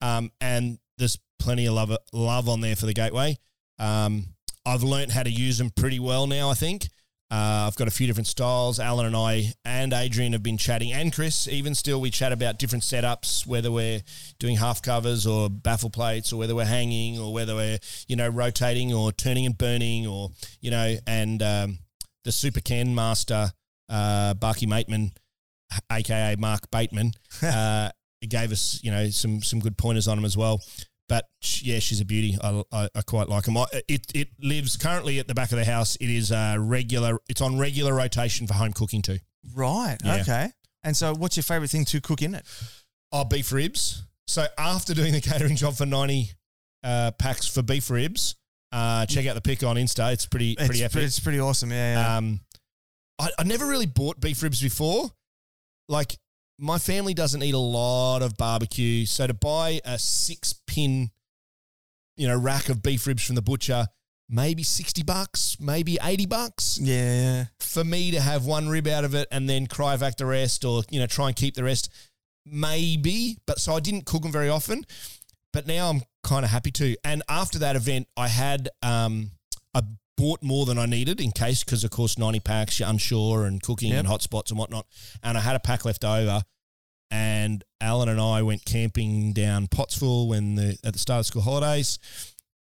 um, and there's plenty of love love on there for the Gateway. Um, I've learned how to use them pretty well now. I think uh, I've got a few different styles. Alan and I and Adrian have been chatting, and Chris even still. We chat about different setups, whether we're doing half covers or baffle plates, or whether we're hanging, or whether we're you know rotating or turning and burning, or you know, and um, the Super Can Master, uh, Barky Mateman, aka Mark Bateman, uh, gave us you know some some good pointers on him as well. But yeah, she's a beauty. I, I, I quite like him. I, it it lives currently at the back of the house. It is uh, regular. It's on regular rotation for home cooking too. right. Yeah. Okay. And so, what's your favorite thing to cook in it? Oh, beef ribs. So after doing the catering job for ninety uh, packs for beef ribs, uh, check out the pic on Insta. It's pretty pretty it's, epic. pretty, it's pretty awesome. Yeah. yeah. Um, I, I never really bought beef ribs before. Like my family doesn't eat a lot of barbecue, so to buy a six pin, you know, rack of beef ribs from the butcher, maybe sixty bucks, maybe eighty bucks. yeah. Yeah. For me to have one rib out of it and then cryovac the rest, or you know, try and keep the rest, maybe. But so I didn't cook them very often. But now I'm kind of happy to. And after that event, I had um, I bought more than I needed in case, because of course, 90 packs, you're unsure and cooking Yep. and hotspots and whatnot. And I had a pack left over. And Alan and I went camping down Pottsville when the at the start of school holidays.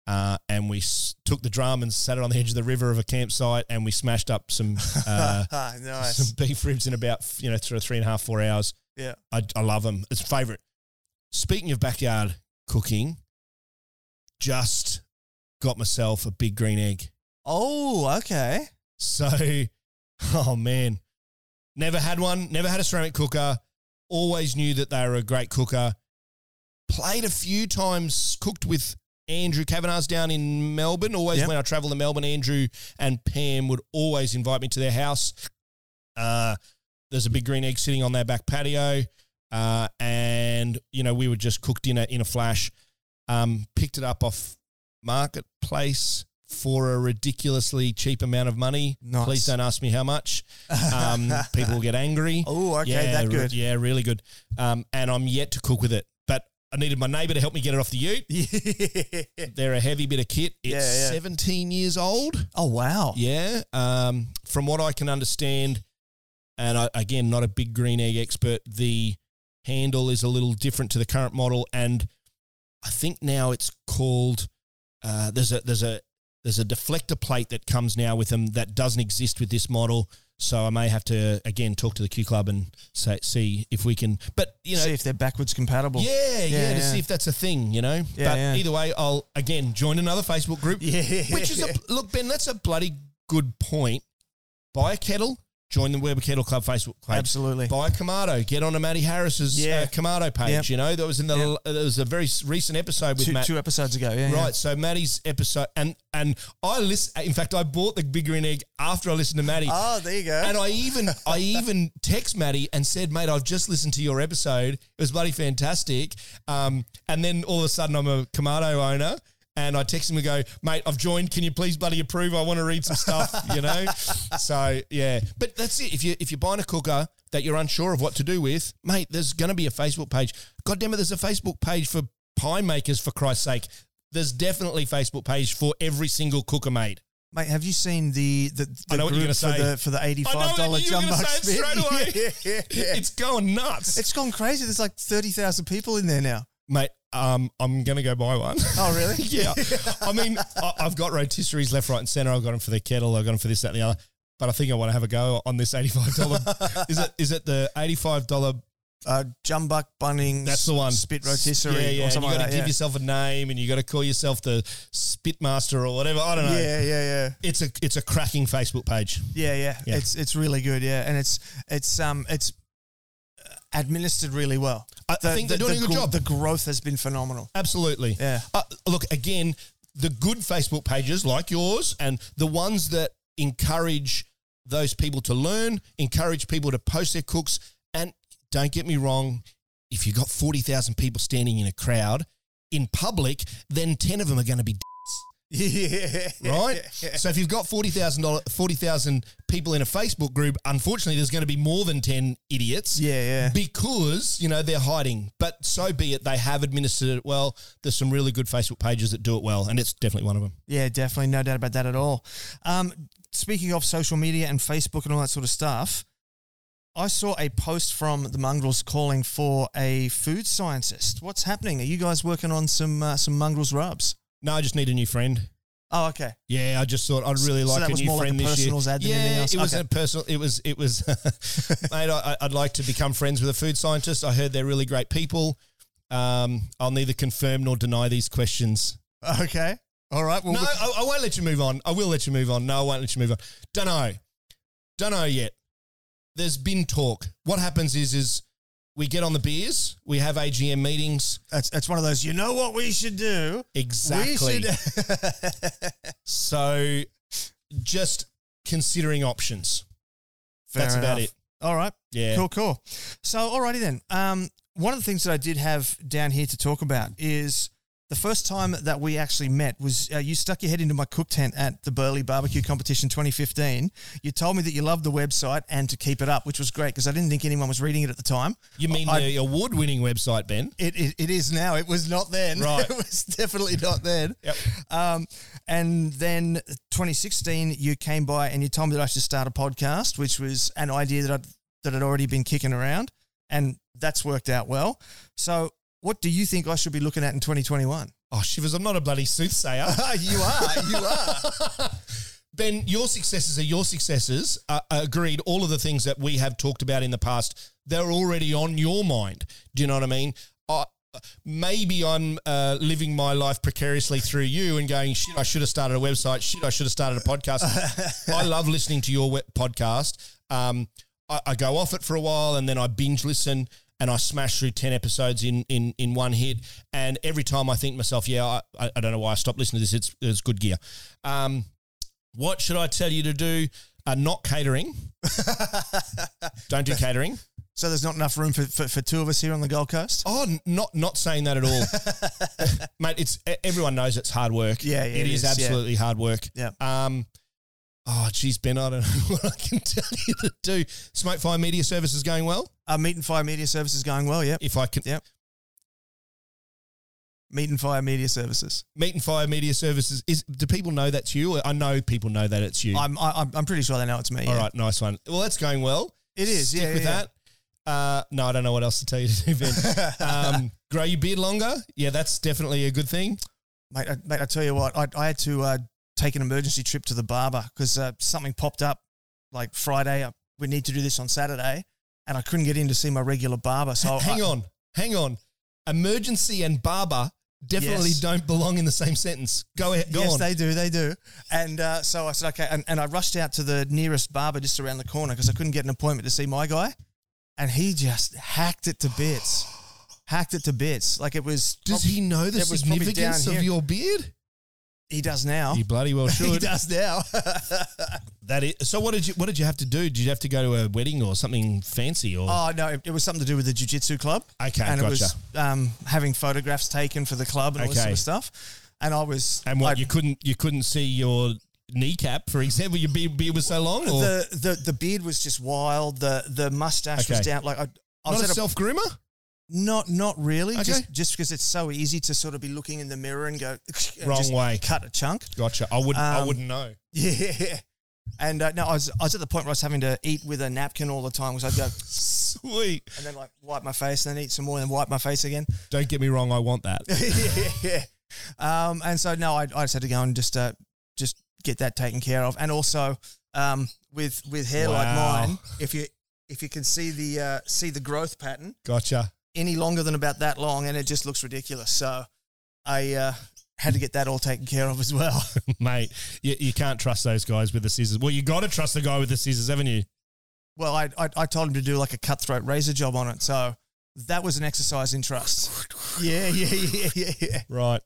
Uh, and we s- took the drum and sat it on the edge of the river of a campsite, and we smashed up some uh, nice. some beef ribs in about you know of three and a half four hours. Yeah. I, I love them. It's favorite. Speaking of backyard cooking, just got myself a big green egg. Oh, okay. So, oh man, never had one. Never had a ceramic cooker. Always knew that they were a great cooker. Played a few times. Cooked with Andrew Kavanagh's down in Melbourne. Always Yep. when I travel to Melbourne, Andrew and Pam would always invite me to their house. Uh, there's a big green egg sitting on their back patio, uh, and you know we would just cook dinner in a flash. Um, picked it up off marketplace for a ridiculously cheap amount of money. Nice. Please don't ask me how much. Um, people will get angry. Oh, okay, yeah, that re- good. yeah, really good. Um, and I'm yet to cook with it, but I needed my neighbour to help me get it off the ute. Yeah. They're a heavy bit of kit. It's Yeah, yeah. 17 years old. Oh, wow. Yeah. Um, from what I can understand, and I, again, not a big green egg expert. The handle is a little different to the current model, and I think now it's called. Uh, there's a there's a there's a deflector plate that comes now with them that doesn't exist with this model. So I may have to again talk to the Q Club and say, see if we can. But you know, See if they're backwards compatible. yeah, yeah, Yeah, to yeah. see if that's a thing, you know. Yeah, but yeah. either way, I'll again join another Facebook group. Yeah. Which is a look, Ben. That's a bloody good point. Buy a kettle. Join the Weber Kettle Club Facebook page. Absolutely. Buy a Kamado. Get on to Matty Harris's Yeah. uh, Kamado page. Yep. You know, that was in the Yep. there was a very recent episode with Two, Matt. two episodes ago. Yeah. yeah. Right, so Matty's episode, and and I listen. In fact, I bought the Big Green Egg after I listened to Matty. Oh, there you go. And I even I even text Matty and said, mate, I've just listened to your episode. It was bloody fantastic. Um, and then all of a sudden I'm a Kamado owner. And I text him and go, mate, I've joined. Can you please bloody approve? I want to read some stuff, you know? So yeah. But that's it. If you if you're buying a cooker that you're unsure of what to do with, mate, there's gonna be a Facebook page. God damn it, there's a Facebook page for pie makers for Christ's sake. There's definitely Facebook page for every single cooker made. Mate, have you seen the the, the I know what you're gonna for say. the for the eighty five dollar jumbo gonna say it straight away. Yeah, yeah, yeah. It's going nuts. It's gone crazy. There's like thirty thousand people in there now. Mate, um, I'm going to go buy one. Oh, really? yeah. I mean, I, I've got rotisseries left, right, and center. I've got them for the kettle. I've got them for this, that, and the other. But I think I want to have a go on this $85. is it is it the $85? Uh, Jumbuck Bunnings. That's the one. Spit rotisserie Yeah, yeah. or You got to give yeah. yourself a name and you got to call yourself the Spitmaster or whatever. I don't know. yeah, yeah, yeah. It's a it's a cracking Facebook page. Yeah, yeah, Yeah. It's it's really good. Yeah, and it's it's um it's administered really well. I- I think they're doing a good job. The growth has been phenomenal. Absolutely. Yeah. Uh, look, again, the good Facebook pages like yours and the ones that encourage those people to learn, encourage people to post their cooks. And don't get me wrong, if you've got 40,000 people standing in a crowd in public, then 10 of them are going to be Yeah. right? So if you've got 40,000 40,000 people in a Facebook group, unfortunately there's going to be more than 10 idiots. Yeah, yeah. Because, you know, they're hiding. But so be it. They have administered it well. There's some really good Facebook pages that do it well, and it's definitely one of them. Yeah, definitely. No doubt about that at all. Um, speaking of social media and Facebook and all that sort of stuff, I saw a post from the Mongrels calling for a food scientist. What's happening? Are you guys working on some uh, some Mongrels rubs? No, I just need a new friend. Oh, okay. Yeah, I just thought I'd really So like that a was new more like friend a this year. ad than yeah, it was Okay. a personal. It was. It was. mate, I, I'd like to become friends with a food scientist. I heard they're really great people. Um, I'll neither confirm nor deny these questions. Okay. All right. Well, No, I, I won't let you move on. I will let you move on. No, I won't let you move on. Don't know. Don't know yet. There's been talk. What happens is, is we get on the beers. We have AGM meetings. that's that's one of those. You know what we should do? Exactly. Should. So, just considering options. That's Fair about it. All right. Yeah. Cool, cool. So, alrighty then. Um, one of the things that I did have down here to talk about is the first time that we actually met was uh, you stuck your head into my cook tent at the Burleigh Barbecue Competition 2015. You told me that you loved the website and to keep it up, which was great because I didn't think anyone was reading it at the time. You mean I- the award-winning website, Ben? It, it, it is now. It was not then. Right. it was definitely not then. Yep. Um, and then 2016, you came by and you told me that I should start a podcast, which was an idea that I'd, that had already been kicking around, and that's worked out well. So, what do you think I should be looking at in 2021? Oh, shivers! I'm not a bloody soothsayer. you are. You are. Ben, your successes are your successes. Uh, agreed. All of the things that we have talked about in the past, they're already on your mind. Do you know what I mean? I maybe I'm uh, living my life precariously through you and going, shit, I should have started a website. Shit, I should have started a podcast. I love listening to your podcast. Um, I, I go off it for a while and then I binge listen and I smash through 10 episodes in, in, in one hit. And every time I think to myself, yeah, I, I don't know why I stopped listening to this. It's, it's good gear. Um, what should I tell you to do? Uh, not catering. Don't do catering. So there's not enough room for, for, for two of us here on the Gold Coast. Oh, not not saying that at all, mate. It's everyone knows it's hard work. Yeah, yeah, it it is, is, yeah. absolutely hard work. Yeah. Um. Oh, geez, Ben, I don't know what I can tell you to do. Smoke Fire Media Services going well. Uh, Meat and Fire Media Services going well. Yep. If I can, Yep. Meat and Fire Media Services. Meat and Fire Media Services is. Do people know that's you? I know people know that it's you. I'm I, I'm- I'm pretty sure they know it's me. All yeah. right, nice one. Well, that's going well. It is, Stick yeah, with yeah, that. Uh, no, I don't know what else to tell you to do, Ben. um, grow your beard longer. Yeah, that's definitely a good thing. Mate, I, mate, I tell you what, I, I had to uh, take an emergency trip to the barber because uh, something popped up like Friday. uh, We need to do this on Saturday, and I couldn't get in to see my regular barber. So hang I, on, hang on. Emergency and barber definitely Yes. don't belong in the same sentence. Go ahead, go yes, on. they do, they do. And uh, so I said, okay, and, and I rushed out to the nearest barber just around the corner because I couldn't get an appointment to see my guy, and he just hacked it to bits, hacked it to bits. Like it was. Does he know the It was probably significance of your beard? He does now. He bloody well should. He does now. that is. So what did you what did you have to do? Did you have to go to a wedding or something fancy or? Oh no, it, was something to do with the jiu-jitsu club. Okay, and it was um, having photographs taken for the club and all this sort of stuff. And I was and what I- you couldn't you couldn't see your kneecap, for example. Your beard, beard was so long, or the, the the beard was just wild. The the mustache was down. Like I, I was not a at a, self groomer. Not not really. Okay. Just just because it's so easy to sort of be looking in the mirror and go and Wrong way. cut a chunk. Gotcha. I wouldn't. I Um, wouldn't know. Yeah. And uh, no, I was I was at the point where I was having to eat with a napkin all the time because I'd go Sweet. and then like wipe my face and then eat some more and then wipe my face again. Don't get me wrong. I want that. yeah. Um, and so no, I, I just had to go and just uh, just get that taken care of, and also um, with with hair like mine, if you if you can see the uh, see the growth pattern Gotcha. Any longer than about that long, and it just looks ridiculous. So I uh, had to get that all taken care of as well. Mate, you, you can't trust those guys with the scissors. Well, you got to trust the guy with the scissors, haven't you? well, I, I I told him to do like a cutthroat razor job on it, so that was an exercise in trust. Yeah, yeah, yeah, yeah, yeah. Right.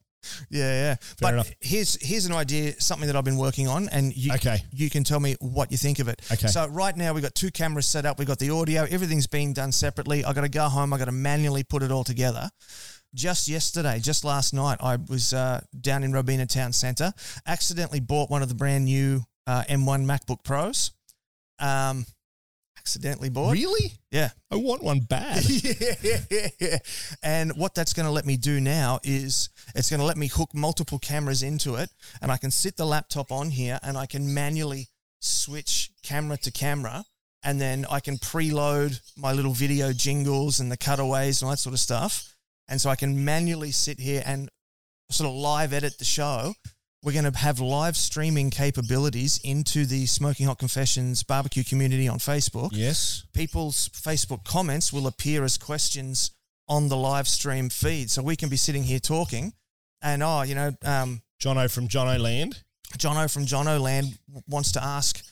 Yeah, yeah. but enough. here's here's an idea, something that I've been working on, and you Okay. you can tell me what you think of it. Okay. So right now we've got two cameras set up. We've got the audio. Everything's being done separately. I got to go home. I got to manually put it all together. Just yesterday, just last night, I was uh, down in Robina Town Centre. Accidentally bought one of the brand new uh, M1 MacBook Pros. Um, accidentally bought. Really? Yeah. I want one bad. yeah. And what that's going to let me do now is it's going to let me hook multiple cameras into it, and I can sit the laptop on here, and I can manually switch camera to camera, and then I can preload my little video jingles and the cutaways and all that sort of stuff, and so I can manually sit here and sort of live edit the show. We're going to have live streaming capabilities into the Smoking Hot Confessions barbecue community on Facebook yes. people's Facebook comments will appear as questions on the live stream feed. So we can be sitting here talking, and oh, you know, um, Jono from Jono Land. Jono from Jono Land wants to ask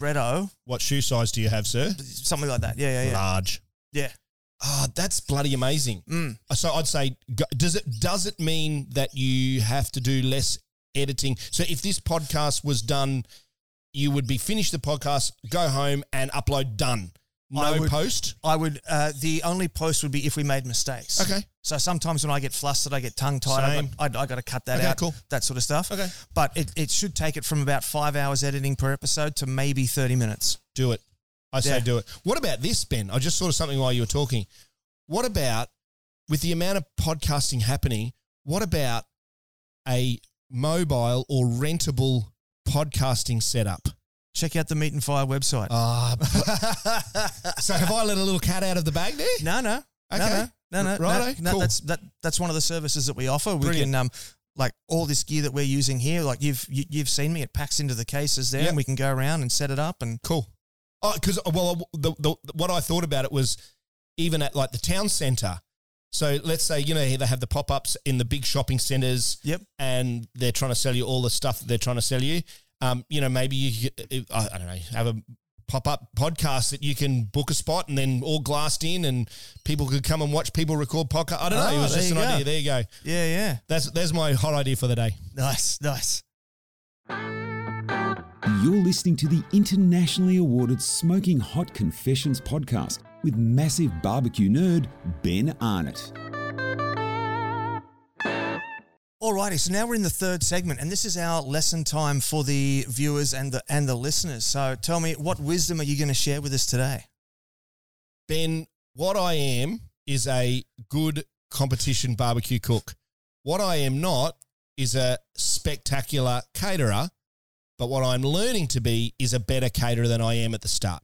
Bretto What shoe size do you have, sir? something like that. Yeah, yeah, yeah. Large. Yeah. Ah, that's bloody amazing. Mm. So I'd say, does it does it mean that you have to do less editing? So if this podcast was done, you would be finished the podcast, go home and upload done. No I would- post. I would. Uh, the only post would be if we made mistakes. Okay. So sometimes when I get flustered, I get tongue tied. Same. I, got, I, I got to cut that Okay, out. cool. That sort of stuff. Okay. But it, it should take it from about five hours editing per episode to maybe thirty minutes. Do it. I say Yeah. do it. What about this, Ben? I just saw something while you were talking. What about with the amount of podcasting happening? What about a mobile or rentable podcasting setup? Check out the Meat and Fire website. Ah, so have I let a little cat out of the bag there? No, no, Okay. no, no, no, no. Righto, no, cool. That's that. That's one of the services that we offer. We Brilliant. can um, like all this gear that we're using here. Like you've you, you've seen me. It packs into the cases there, Yep. and we can go around and set it up. And Cool. Oh, because well, the, the, what I thought about it was even at like the town centre. So let's say you know they have the pop ups in the big shopping centres. Yep. And they're trying to sell you all the stuff that they're trying to sell you. Um, you know, maybe you I I don't know have a pop up podcast that you can book a spot and then all glassed in and people could come and watch people record podcast. I don't know. Oh, it was just an go. idea. There you go. yeah, yeah, That's there's my hot idea for the day. nice, nice. You're listening to the internationally awarded Smoking Hot Confessions podcast with massive barbecue nerd Ben Arnott. Alrighty, so now we're in the third segment, and this is our lesson time for the viewers and the and the listeners. So tell me, what wisdom are you going to share with us today? Ben, what I am is a good competition barbecue cook. What I am not is a spectacular caterer, but what I'm learning to be is a better caterer than I am at the start.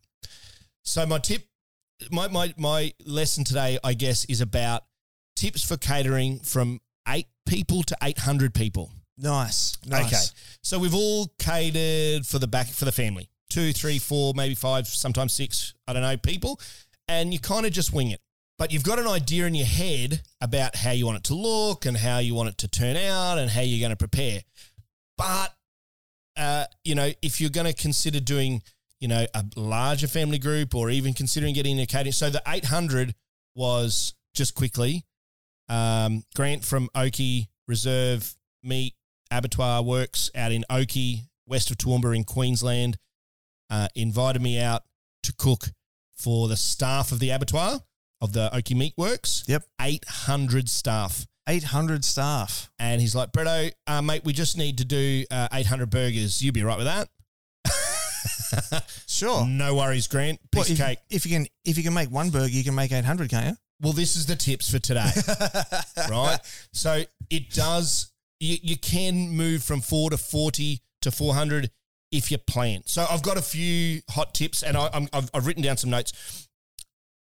So my tip, my my my lesson today, I guess, is about tips for catering from eight people to eight hundred people. Nice. Nice. Okay. So we've all catered for the back for the family. Two, three, four, maybe five, sometimes six, I don't know, people. And you kind of just wing it. But you've got an idea in your head about how you want it to look and how you want it to turn out and how you're going to prepare. But uh, you know, if you're going to consider doing, you know, a larger family group or even considering getting a catering. So the 800 was just quickly um, Grant from Oakey Reserve Meat Abattoir Works out in Oakey, west of Toowoomba in Queensland, uh, invited me out to cook for the staff of the abattoir of the Oakey Meat Works. Yep. 800 staff. 800 staff. And he's like, Bretto, uh, mate, we just need to do uh, 800 burgers. You be right with that? Sure. No worries, Grant. Piece of cake. if you can if you can make one burger, you can make 800, can't you? Well, this is the tips for today, right? So it does, you, you can move from four to 40 to 400 if you plan. So I've got a few hot tips and I, I'm, I've, I've written down some notes.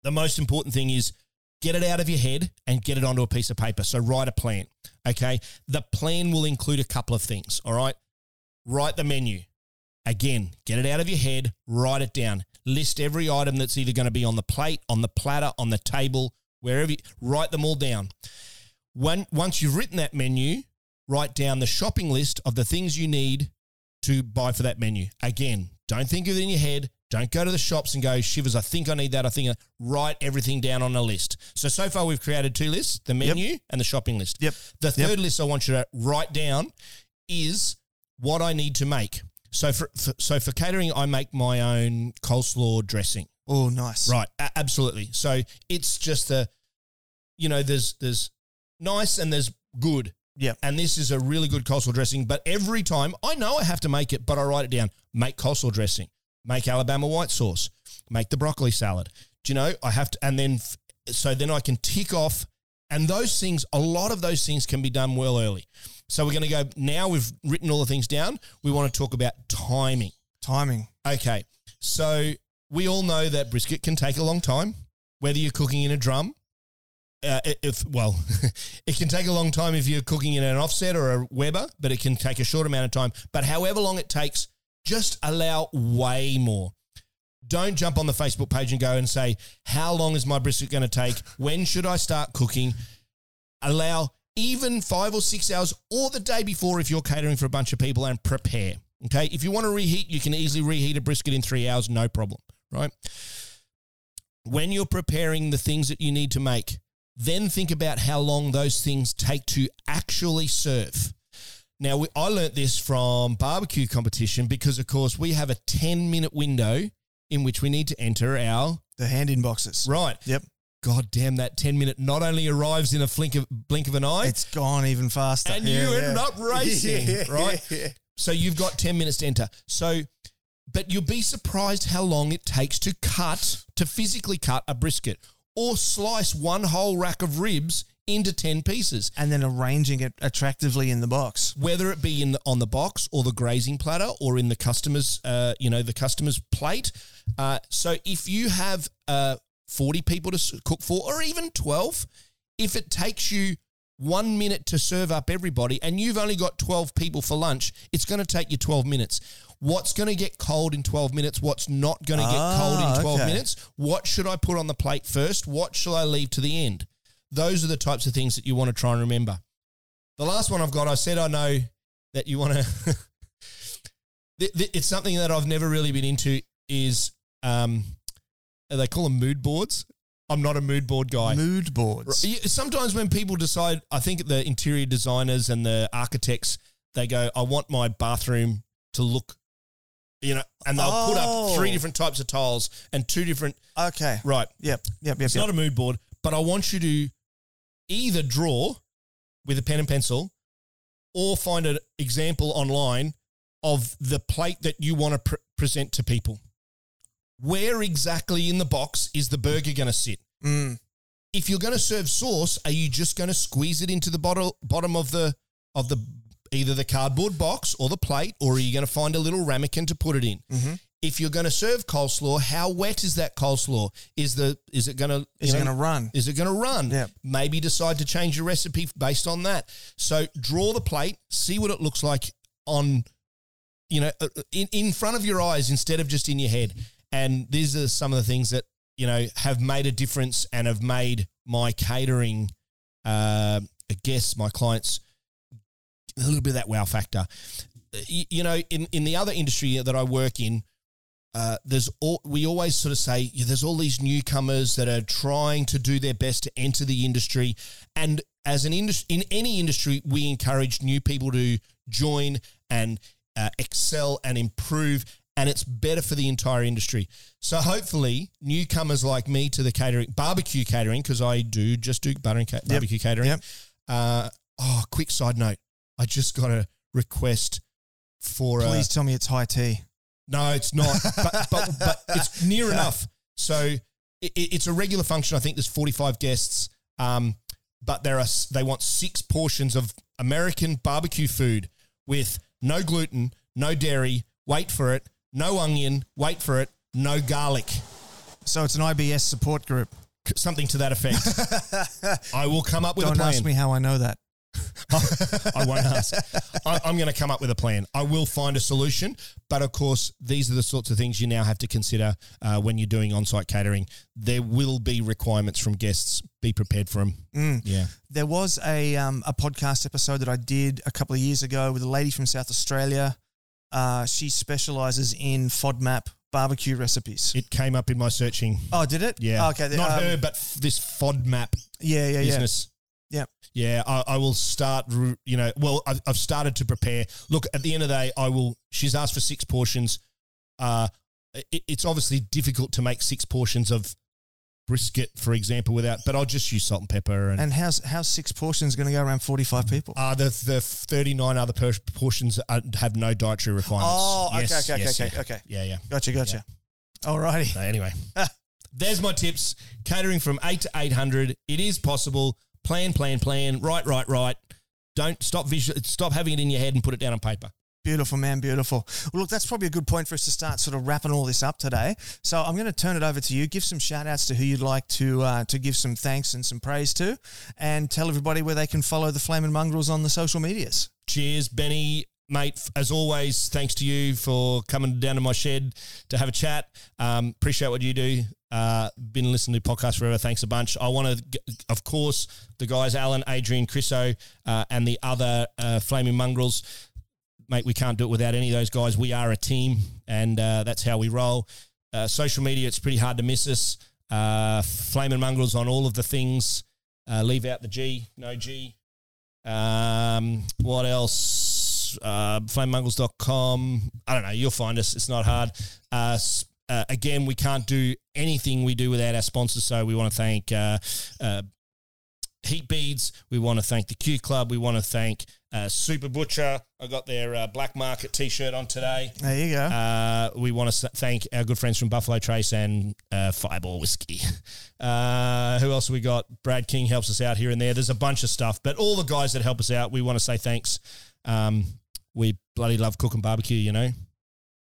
The most important thing is get it out of your head and get it onto a piece of paper. So write a plan, okay? The plan will include a couple of things, all right? Write the menu. Again, get it out of your head, write it down. List every item that's either going to be on the plate, on the platter, on the table, wherever you write them all down. When once you've written that menu, write down the shopping list of the things you need to buy for that menu. Again, don't think of it in your head. Don't go to the shops and go, shivers, I think I need that. I think I write everything down on a list. So, so far we've created two lists, the menu and the shopping list. Yep. The Yep. third list I want you to write down is what I need to make. So for, for so for catering, I make my own coleslaw dressing. Oh, nice. Right, a- absolutely. So it's just the, you know, there's there's nice and there's good, Yeah. and this is a really good coleslaw dressing. But every time I know I have to make it, but I write it down. Make coleslaw dressing. Make Alabama white sauce. Make the broccoli salad. Do you know I have to? And then so then I can tick off. And those things, a lot of those things can be done well early. So we're going to go now. We've written all the things down. We want to talk about timing. Timing. Okay, so we all know that brisket can take a long time, whether you're cooking in a drum. Uh, if well, it can take a long time if you're cooking in an offset or a Weber, but it can take a short amount of time. But however long it takes, just allow way more. Don't jump on the Facebook page and go and say, "How long is my brisket going to take? When should I start cooking?" Allow even five or six hours or the day before if you're catering for a bunch of people and prepare. Okay. If you want to reheat, you can easily reheat a brisket in three hours, no problem. Right. When you're preparing the things that you need to make, then think about how long those things take to actually serve. Now, we, I learnt this from barbecue competition because, of course, we have a 10 minute window in which we need to enter our. The hand in boxes. Right. Yep. God damn, that 10 minute not only arrives in a blink of, blink of an eye, It's gone even faster. and Yeah, you yeah. end up racing, Yeah, right? yeah. So you've got 10 minutes to enter. So, but you'll be surprised how long it takes to cut, to physically cut a brisket or slice one whole rack of ribs into 10 pieces. And then arranging it attractively in the box. Whether it be in the, on the box or the grazing platter or in the customer's, uh, you know, the customer's plate. Uh, so if you have uh, 40 people to cook for, or even 12, if it takes you one minute to serve up everybody and you've only got 12 people for lunch, it's going to take you 12 minutes. What's going to get cold in 12 minutes? What's not going to get cold Ah, in 12 okay. minutes? What should I put on the plate first? What shall I leave to the end? Those are the types of things that you want to try and remember. The last one I've got, I said I know that you want to. it's something that I've never really been into. Is um, they call them mood boards? I'm not a mood board guy. Mood boards. Sometimes when people decide, I think the interior designers and the architects, they go, I want my bathroom to look, you know, and they'll put up three different types of tiles and two different, Okay. right. Yep. Yep. Yep. It's yep. not a mood board, but I want you to either draw with a pen and pencil or find an example online of the plate that you want to pre- present to people. Where exactly in the box is the burger going to sit? Mm. If you're going to serve sauce, are you just going to squeeze it into the bottle, bottom of the of the either the cardboard box or the plate, or are you going to find a little ramekin to put it in? If you're going to serve coleslaw, how wet is that coleslaw? Is the is it going to Is it going to run? is it going to run? Yeah. Maybe decide to change your recipe based on that. So draw the plate, see what it looks like on, you know, uh, in, in front of your eyes instead of just in your head. And these are some of the things that, you know, have made a difference and have made my catering uh, guests, my clients, a little bit of that wow factor. You, you know, in, in the other industry that I work in, uh, there's all, we always sort of say yeah, there's all these newcomers that are trying to do their best to enter the industry, and as an industry in any industry, we encourage new people to join and uh, excel and improve, and it's better for the entire industry. So hopefully, newcomers like me to the catering barbecue catering because I do just do butter and ca- barbecue catering. Yep. Uh, oh, quick side note: I just got a request for a, Please tell me it's high tea. No, it's not. but, but, but it's near enough. So it, it's a regular function. I think there's 45 guests, um, but there are they want six portions of American barbecue food with no gluten, no dairy. Wait for it. No onion. Wait for it. No garlic. So it's an IBS support group. Something to that effect. I will come up with a Don't plan. ask me how I know that. I won't ask. I, I'm going to come up with a plan. I will find a solution, but of course, these are the sorts of things you now have to consider uh, when you're doing on-site catering. There will be requirements from guests. Be prepared for them. Mm. Yeah, There was a um, a podcast episode that I did a couple of years ago with a lady from South Australia. Uh, she specializes in FODMAP barbecue recipes. it came up in my searching. oh, did it? Yeah, Okay. not um, her, but f- this FODMAP Yeah, yeah, yeah. business. Yeah. Yeah, I, I will start. You know, well, I've, I've started to prepare. Look, at the end of the day, I will. She's asked for six portions. Uh, it, it's obviously difficult to make six portions of brisket, for example, without. But I'll just use salt and pepper and. And how's how's six portions going to go around forty five people? uh, the the thirty nine other per- portions are, have no dietary requirements. Oh, okay, Yes, okay, yes, okay, yeah. okay. Yeah, yeah. Gotcha, gotcha. Alrighty. So anyway, there's my tips. Catering from eight to eight hundred. It is possible. Plan, plan, plan. Right, right, right. Don't stop visual. Stop having it in your head and put it down on paper. Beautiful, man. Beautiful. Well, look, that's probably a good point for us to start sort of wrapping all this up today. So I'm going to turn it over to you. Give some shout outs to who you'd like to uh, to give some thanks and some praise to, and tell everybody where they can follow the Flamin' Mongrels on the social medias. Cheers, Benny. Mate, as always, thanks to you for coming down to my shed to have a chat. Um, appreciate what you do. Uh, been listening to podcasts forever. Thanks a bunch. I want to, of course, the guys, Alan, Adrian, Chriso, uh, and the other uh, Flamin' Mongrels. Mate, we can't do it without any of those guys. We are a team, and uh, that's how we roll. Uh, social media, it's pretty hard to miss us. Uh, Flamin' Mongrels on all of the things. Leave out the G, no G. Um, what else? Uh, flamemongrels.com. I don't know. You'll find us. It's not hard. Uh, uh, again, we can't do anything we do without our sponsors. So we want to thank uh, uh, Heat Beads. We want to thank the Q Club. We want to thank uh, Super Butcher. I got their uh, black market t shirt on today. There you go. Uh, we want to thank our good friends from Buffalo Trace and uh, Fireball Whiskey. Uh, who else have we got? Brad King helps us out here and there. There's a bunch of stuff, but all the guys that help us out, we want to say thanks. Um, we bloody love cooking barbecue, you know.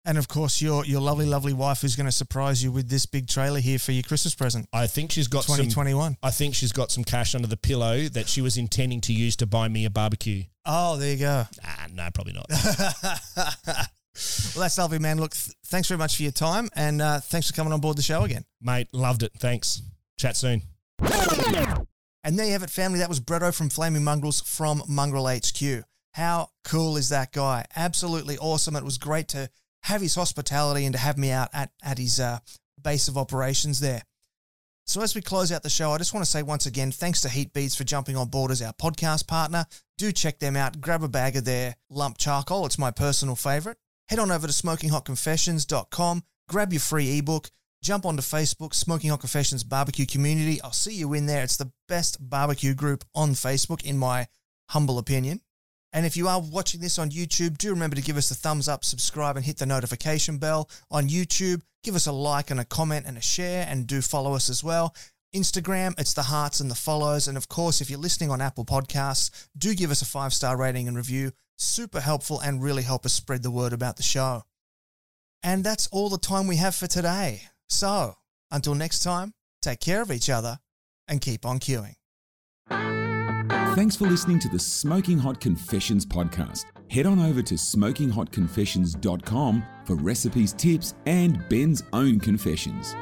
and of course, your your lovely, lovely wife is going to surprise you with this big trailer here for your Christmas present, I think she's got some. 2021. I think she's got some cash under the pillow that she was intending to use to buy me a barbecue. Oh, there you go. Ah, no, probably not. Well, that's lovely, man. Look, th- thanks very much for your time, and uh, thanks for coming on board the show again. Mate, loved it. Thanks. Chat soon. And there you have it, family. That was Bretto from Flamin' Mongrels from Mongrel HQ. How cool is that guy? Absolutely awesome. It was great to have his hospitality and to have me out at, at his uh, base of operations there. So, as we close out the show, I just want to say once again, thanks to Heat Beads for jumping on board as our podcast partner. Do check them out. Grab a bag of their lump charcoal. It's my personal favorite. Head on over to smokinghotconfessions.com, grab your free ebook, jump onto Facebook, Smoking Hot Confessions Barbecue Community. I'll see you in there. It's the best barbecue group on Facebook, in my humble opinion. And if you are watching this on YouTube, do remember to give us a thumbs up, subscribe, and hit the notification bell on YouTube. Give us a like and a comment and a share, and do follow us as well. Instagram, it's the hearts and the follows. And of course, if you're listening on Apple Podcasts, do give us a five star rating and review. Super helpful and really help us spread the word about the show. And that's all the time we have for today. So until next time, take care of each other and keep on queuing. Thanks for listening to the Smoking Hot Confessions podcast. Head on over to smokinghotconfessions.com for recipes, tips, and Ben's own confessions.